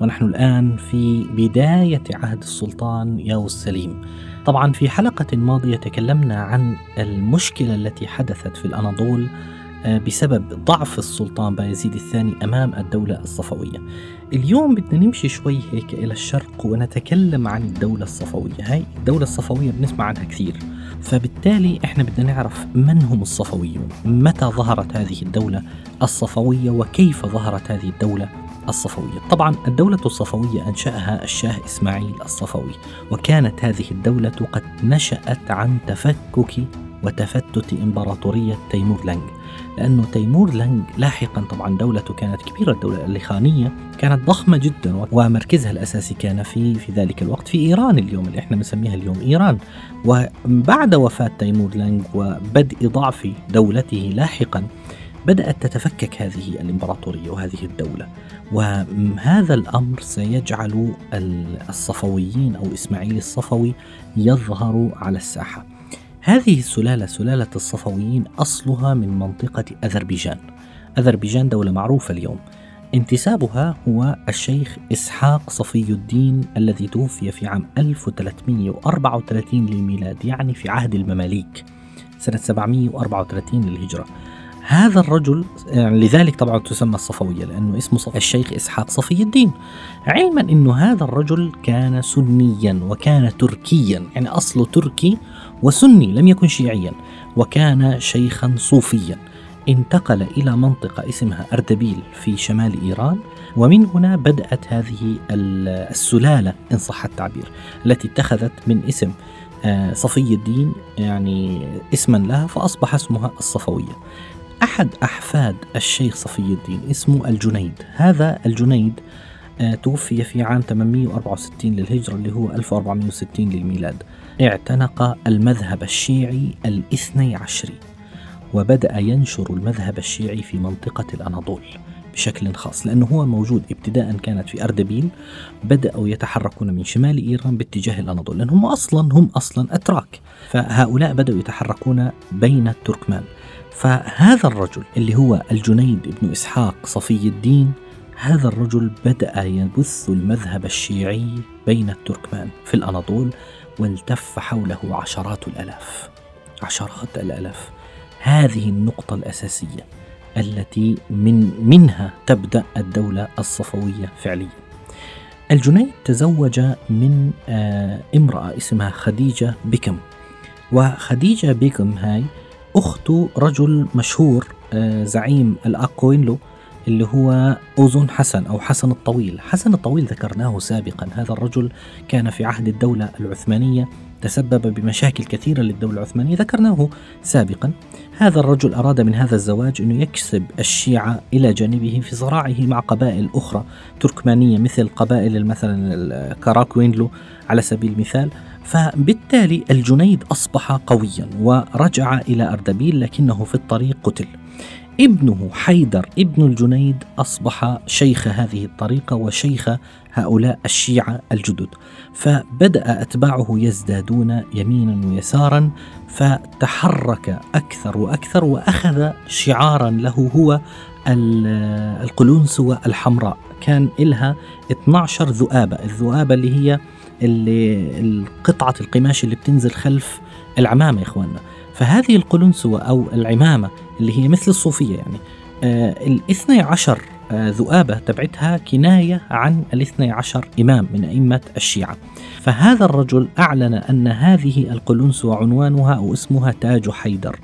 ونحن الآن في بداية عهد السلطان ياو السليم. طبعا في حلقة ماضية تكلمنا عن المشكلة التي حدثت في الأناضول آه، بسبب ضعف السلطان بايزيد الثاني أمام الدولة الصفوية. اليوم بدنا نمشي شوي هيك إلى الشرق ونتكلم عن الدولة الصفوية. هاي الدولة الصفوية بنسمع عنها كثير. فبالتالي إحنا بدنا نعرف من هم الصفويون؟ متى ظهرت هذه الدولة الصفوية؟ وكيف ظهرت هذه الدولة؟ الصفوية. طبعا الدولة الصفوية أنشأها الشاه إسماعيل الصفوي وكانت هذه الدولة قد نشأت عن تفكك وتفتت إمبراطورية تيمور لانج لأنه تيمور لانج لاحقا طبعا دولته كانت كبيرة الدولة الإيلخانية كانت ضخمة جدا ومركزها الأساسي كان في في ذلك الوقت في إيران اليوم اللي إحنا بنسميها اليوم إيران. وبعد وفاة تيمور لانج وبدء ضعف دولته لاحقا بدأت تتفكك هذه الإمبراطورية وهذه الدولة وهذا الأمر سيجعل الصفويين أو إسماعيل الصفوي يظهر على الساحة. هذه السلالة سلالة الصفويين أصلها من منطقة أذربيجان. أذربيجان دولة معروفة اليوم. انتسابها هو الشيخ إسحاق صفي الدين الذي توفي في عام 1334 للميلاد يعني في عهد المماليك سنة 734 للهجرة. هذا الرجل يعني لذلك طبعا تسمى الصفوية لأنه اسمه صف الشيخ إسحاق صفي الدين. علما أنه هذا الرجل كان سنيا وكان تركيا يعني أصله تركي وسني لم يكن شيعيا وكان شيخا صوفيا. انتقل إلى منطقة اسمها أردبيل في شمال إيران ومن هنا بدأت هذه السلالة إن صح التعبير التي اتخذت من اسم آه، صفي الدين يعني اسما لها فأصبح اسمها الصفوية. أحد أحفاد الشيخ صفي الدين اسمه الجنيد. هذا الجنيد آه، توفي في عام 864 للهجرة اللي هو 1460 للميلاد. اعتنق المذهب الشيعي الاثني عشري وبدأ ينشر المذهب الشيعي في منطقة الأناضول بشكل خاص لأنه هو موجود ابتداء كانت في أردبيل بدأوا يتحركون من شمال إيران باتجاه الأناضول لأنهم أصلا هم أصلا أتراك. فهؤلاء بدأوا يتحركون بين التركمان. فهذا الرجل اللي هو الجنيد بن إسحاق صفي الدين هذا الرجل بدأ يبث المذهب الشيعي بين التركمان في الأناضول والتف حوله عشرات الآلاف. عشرات الآلاف. هذه النقطة الأساسية التي من منها تبدأ الدولة الصفوية فعليا. الجنيد تزوج من آه امرأة اسمها خديجة بكم وخديجة بكم هاي أخت رجل مشهور آه زعيم الأقوينلو اللي هو أوزون حسن أو حسن الطويل. حسن الطويل ذكرناه سابقا. هذا الرجل كان في عهد الدولة العثمانية تسبب بمشاكل كثيرة للدولة العثمانية ذكرناه سابقا. هذا الرجل أراد من هذا الزواج أنه يكسب الشيعة إلى جانبه في صراعه مع قبائل أخرى تركمانية مثل قبائل مثلا كاراكوينلو على سبيل المثال. فبالتالي الجنيد أصبح قويا ورجع إلى أردبيل لكنه في الطريق قتل. ابنه حيدر ابن الجنيد أصبح شيخ هذه الطريقة وشيخ هؤلاء الشيعة الجدد. فبدأ أتباعه يزدادون يمينا ويسارا فتحرك أكثر وأكثر وأخذ شعارا له هو القلونسوة الحمراء كان إلها 12 ذؤابة الذؤابة اللي هي اللي القطعة القماش اللي بتنزل خلف العمامة يا إخواننا. فهذه القلنسوة أو العمامة اللي هي مثل الصوفية يعني آه الاثني عشر آه ذؤابة تبعتها كناية عن الاثني عشر إمام من أئمة الشيعة. فهذا الرجل أعلن أن هذه القلنسوة عنوانها أو اسمها تاج حيدر.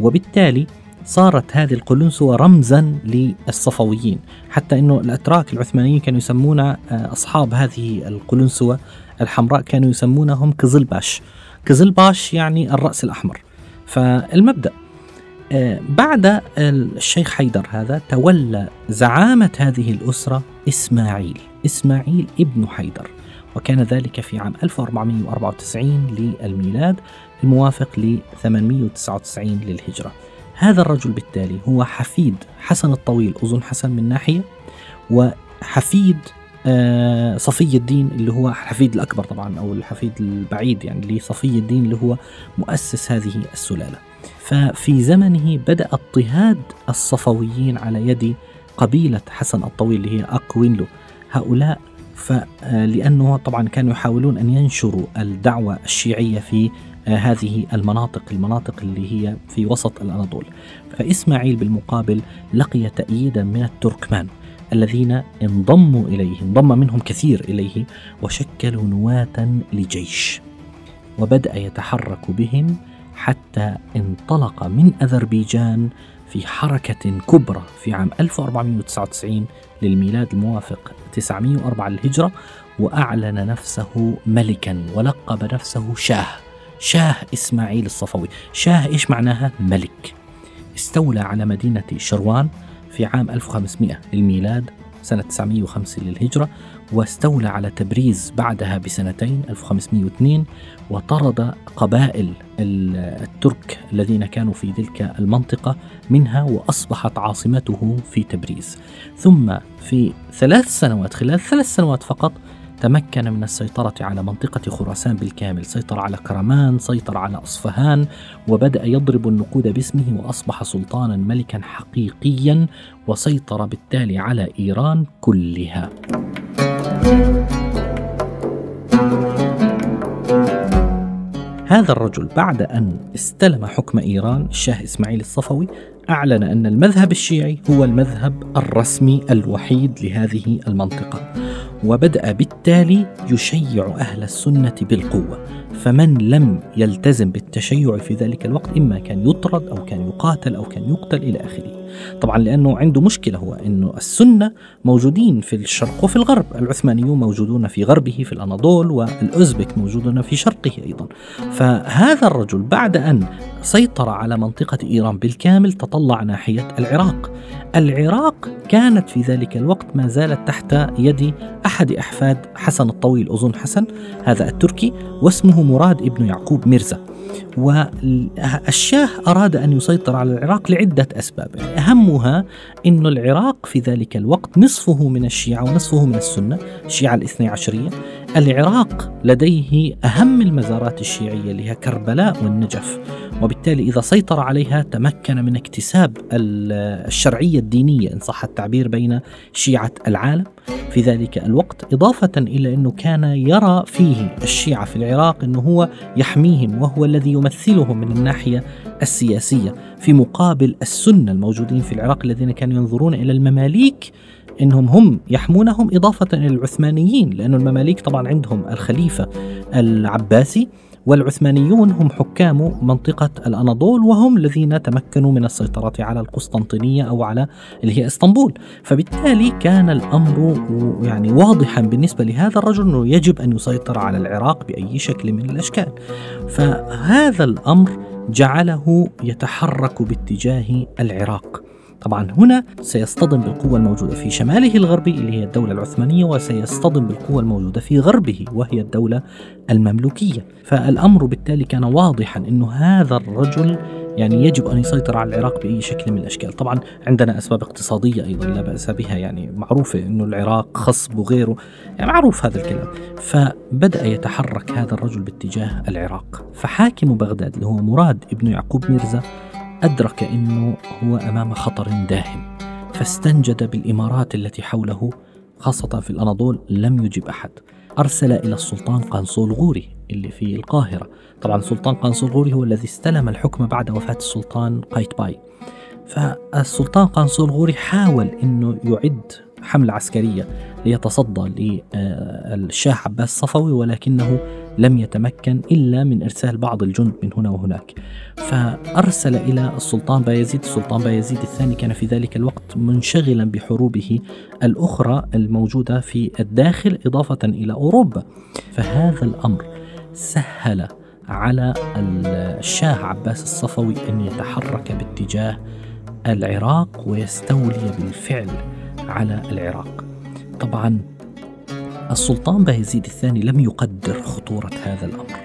وبالتالي صارت هذه القلنسوة رمزا للصفويين حتى أنه الأتراك العثمانيين كانوا يسمون آه، أصحاب هذه القلنسوة الحمراء كانوا يسمونهم كزلباش. كزلباش يعني الرأس الأحمر. فالمبدأ آه، بعد الشيخ حيدر هذا تولى زعامة هذه الأسرة إسماعيل إسماعيل ابن حيدر. وكان ذلك في عام 1494 للميلاد الموافق ل 899 للهجرة. هذا الرجل بالتالي هو حفيد حسن الطويل أظن حسن من ناحية وحفيد آه، صفي الدين اللي هو الحفيد الأكبر طبعا أو الحفيد البعيد يعني لصفي الدين اللي هو مؤسس هذه السلالة. ففي زمنه بدأ اضطهاد الصفويين على يد قبيلة حسن الطويل اللي هي أقوينلو. هؤلاء فلأنه طبعا كانوا يحاولون أن ينشروا الدعوة الشيعية في آه، هذه المناطق المناطق اللي هي في وسط الأناضول. فإسماعيل بالمقابل لقي تأييدا من التركمان الذين انضموا إليه انضم منهم كثير إليه وشكلوا نواة لجيش. وبدأ يتحرك بهم حتى انطلق من أذربيجان في حركة كبرى في عام 1499 للميلاد الموافق 904 للهجرة وأعلن نفسه ملكا ولقب نفسه شاه. شاه إسماعيل الصفوي. شاه إيش معناها؟ ملك. استولى على مدينة شروان في عام 1500 للميلاد سنة 905 للهجرة واستولى على تبريز بعدها بسنتين 1502 وطرد قبائل الترك الذين كانوا في تلك المنطقة منها وأصبحت عاصمته في تبريز. ثم في ثلاث سنوات خلال ثلاث سنوات فقط تمكن من السيطرة على منطقة خراسان بالكامل. سيطر على كرمان سيطر على أصفهان وبدأ يضرب النقود باسمه وأصبح سلطانا ملكا حقيقيا وسيطر بالتالي على إيران كلها. هذا الرجل بعد أن استلم حكم إيران الشاه إسماعيل الصفوي أعلن أن المذهب الشيعي هو المذهب الرسمي الوحيد لهذه المنطقة. وبدأ بالتالي يشيع أهل السنة بالقوة. فمن لم يلتزم بالتشيع في ذلك الوقت إما كان يطرد أو كان يقاتل أو كان يقتل إلى آخره. طبعا لأنه عنده مشكلة هو أنه السنة موجودين في الشرق وفي الغرب العثمانيون موجودون في غربه في الأناضول والأوزبك موجودون في شرقه أيضا. فهذا الرجل بعد أن سيطر على منطقة إيران بالكامل تطلع ناحية العراق. العراق كانت في ذلك الوقت ما زالت تحت يد أحد أحفاد حسن الطويل أظن حسن هذا التركي واسمه مراد ابن يعقوب ميرزا. والشاه أراد أن يسيطر على العراق لعدة أسباب. أهمها أن العراق في ذلك الوقت نصفه من الشيعة ونصفه من السنة الشيعة الاثني عشرية. العراق لديه أهم المزارات الشيعية اللي هي كربلاء والنجف وبالتالي إذا سيطر عليها تمكن من اكتساب الشرعية الدينية إن صح التعبير بين شيعة العالم. في ذلك الوقت إضافة إلى أنه كان يرى فيه الشيعة في العراق أنه هو يحميهم وهو الذي يمثلهم من الناحية السياسية في مقابل السنة الموجودين في العراق الذين كانوا ينظرون إلى المماليك إنهم هم يحمونهم إضافة إلى العثمانيين لأن المماليك طبعا عندهم الخليفة العباسي والعثمانيون هم حكام منطقة الأناضول وهم الذين تمكنوا من السيطرة على القسطنطينية أو على اللي هي إسطنبول. فبالتالي كان الأمر يعني واضحا بالنسبة لهذا الرجل أنه يجب أن يسيطر على العراق بأي شكل من الأشكال. فهذا الأمر جعله يتحرك باتجاه العراق. طبعا هنا سيصطدم بالقوة الموجودة في شماله الغربي اللي هي الدولة العثمانية وسيصطدم بالقوة الموجودة في غربه وهي الدولة المملوكية. فالأمر بالتالي كان واضحا أنه هذا الرجل يعني يجب أن يسيطر على العراق بأي شكل من الأشكال. طبعا عندنا أسباب اقتصادية أيضا لا بأس بها يعني معروفة أنه العراق خصب وغيره يعني معروف هذا الكلام. فبدأ يتحرك هذا الرجل باتجاه العراق. فحاكم بغداد اللي هو مراد ابن يعقوب ميرزا أدرك أنه هو أمام خطر داهم فاستنجد بالإمارات التي حوله خاصة في الأناضول لم يجب أحد. أرسل إلى السلطان قنصول غوري اللي في القاهرة. طبعا السلطان قنصول غوري هو الذي استلم الحكم بعد وفاة السلطان قايتباي فالسلطان قنصول غوري حاول أنه يعد حملة عسكرية ليتصدى للشاه عباس الصفوي ولكنه لم يتمكن إلا من إرسال بعض الجند من هنا وهناك. فأرسل إلى السلطان بايزيد السلطان بايزيد الثاني كان في ذلك الوقت منشغلا بحروبه الأخرى الموجودة في الداخل إضافة إلى أوروبا. فهذا الأمر سهل على الشاه عباس الصفوي أن يتحرك باتجاه العراق ويستولي بالفعل على العراق. طبعا السلطان بايزيد الثاني لم يقدر خطورة هذا الأمر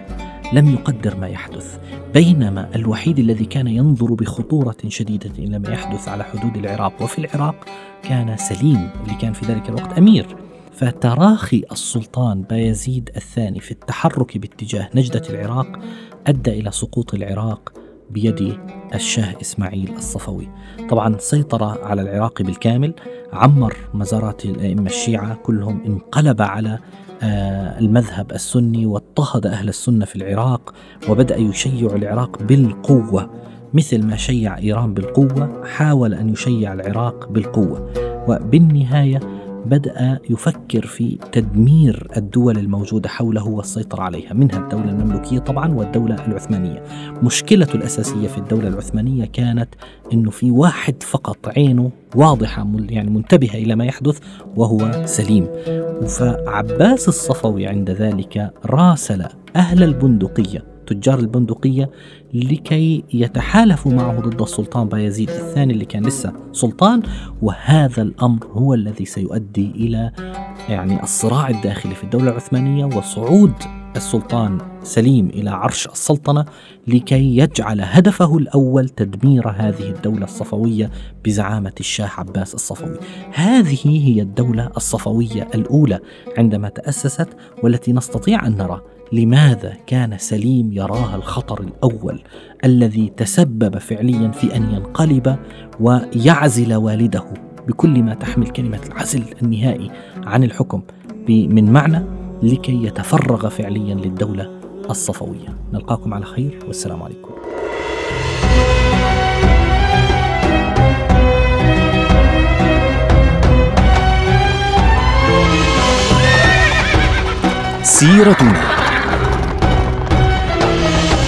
لم يقدر ما يحدث بينما الوحيد الذي كان ينظر بخطورة شديدة إلى ما يحدث على حدود العراق وفي العراق كان سليم اللي كان في ذلك الوقت أمير. فتراخي السلطان بايزيد الثاني في التحرك باتجاه نجدة العراق أدى إلى سقوط العراق بيد الشاه إسماعيل الصفوي. طبعا سيطر على العراق بالكامل عمر مزارات الأئمة الشيعة كلهم انقلب على آه، المذهب السني واضطهد أهل السنة في العراق وبدأ يشيع العراق بالقوة. مثل ما شيع إيران بالقوة حاول أن يشيع العراق بالقوة. وبالنهاية بدأ يفكر في تدمير الدول الموجودة حوله والسيطرة عليها منها الدولة المملوكية طبعا والدولة العثمانية. مشكلة الأساسية في الدولة العثمانية كانت أنه في واحد فقط عينه واضحة يعني منتبهة إلى ما يحدث وهو سليم. فعباس الصفوي عند ذلك راسل أهل البندقية تجار البندقية لكي يتحالفوا معه ضد السلطان بايزيد الثاني اللي كان لسه سلطان وهذا الأمر هو الذي سيؤدي إلى يعني الصراع الداخلي في الدولة العثمانية وصعود السلطان سليم إلى عرش السلطنة لكي يجعل هدفه الأول تدمير هذه الدولة الصفوية بزعامة الشاه عباس الصفوي. هذه هي الدولة الصفوية الأولى عندما تأسست والتي نستطيع أن نرى لماذا كان سليم يراها الخطر الأول الذي تسبب فعليا في أن ينقلب ويعزل والده بكل ما تحمل كلمة العزل النهائي عن الحكم من معنى لكي يتفرغ فعليا للدولة الصفوية. نلقاكم على خير والسلام عليكم. سيرتنا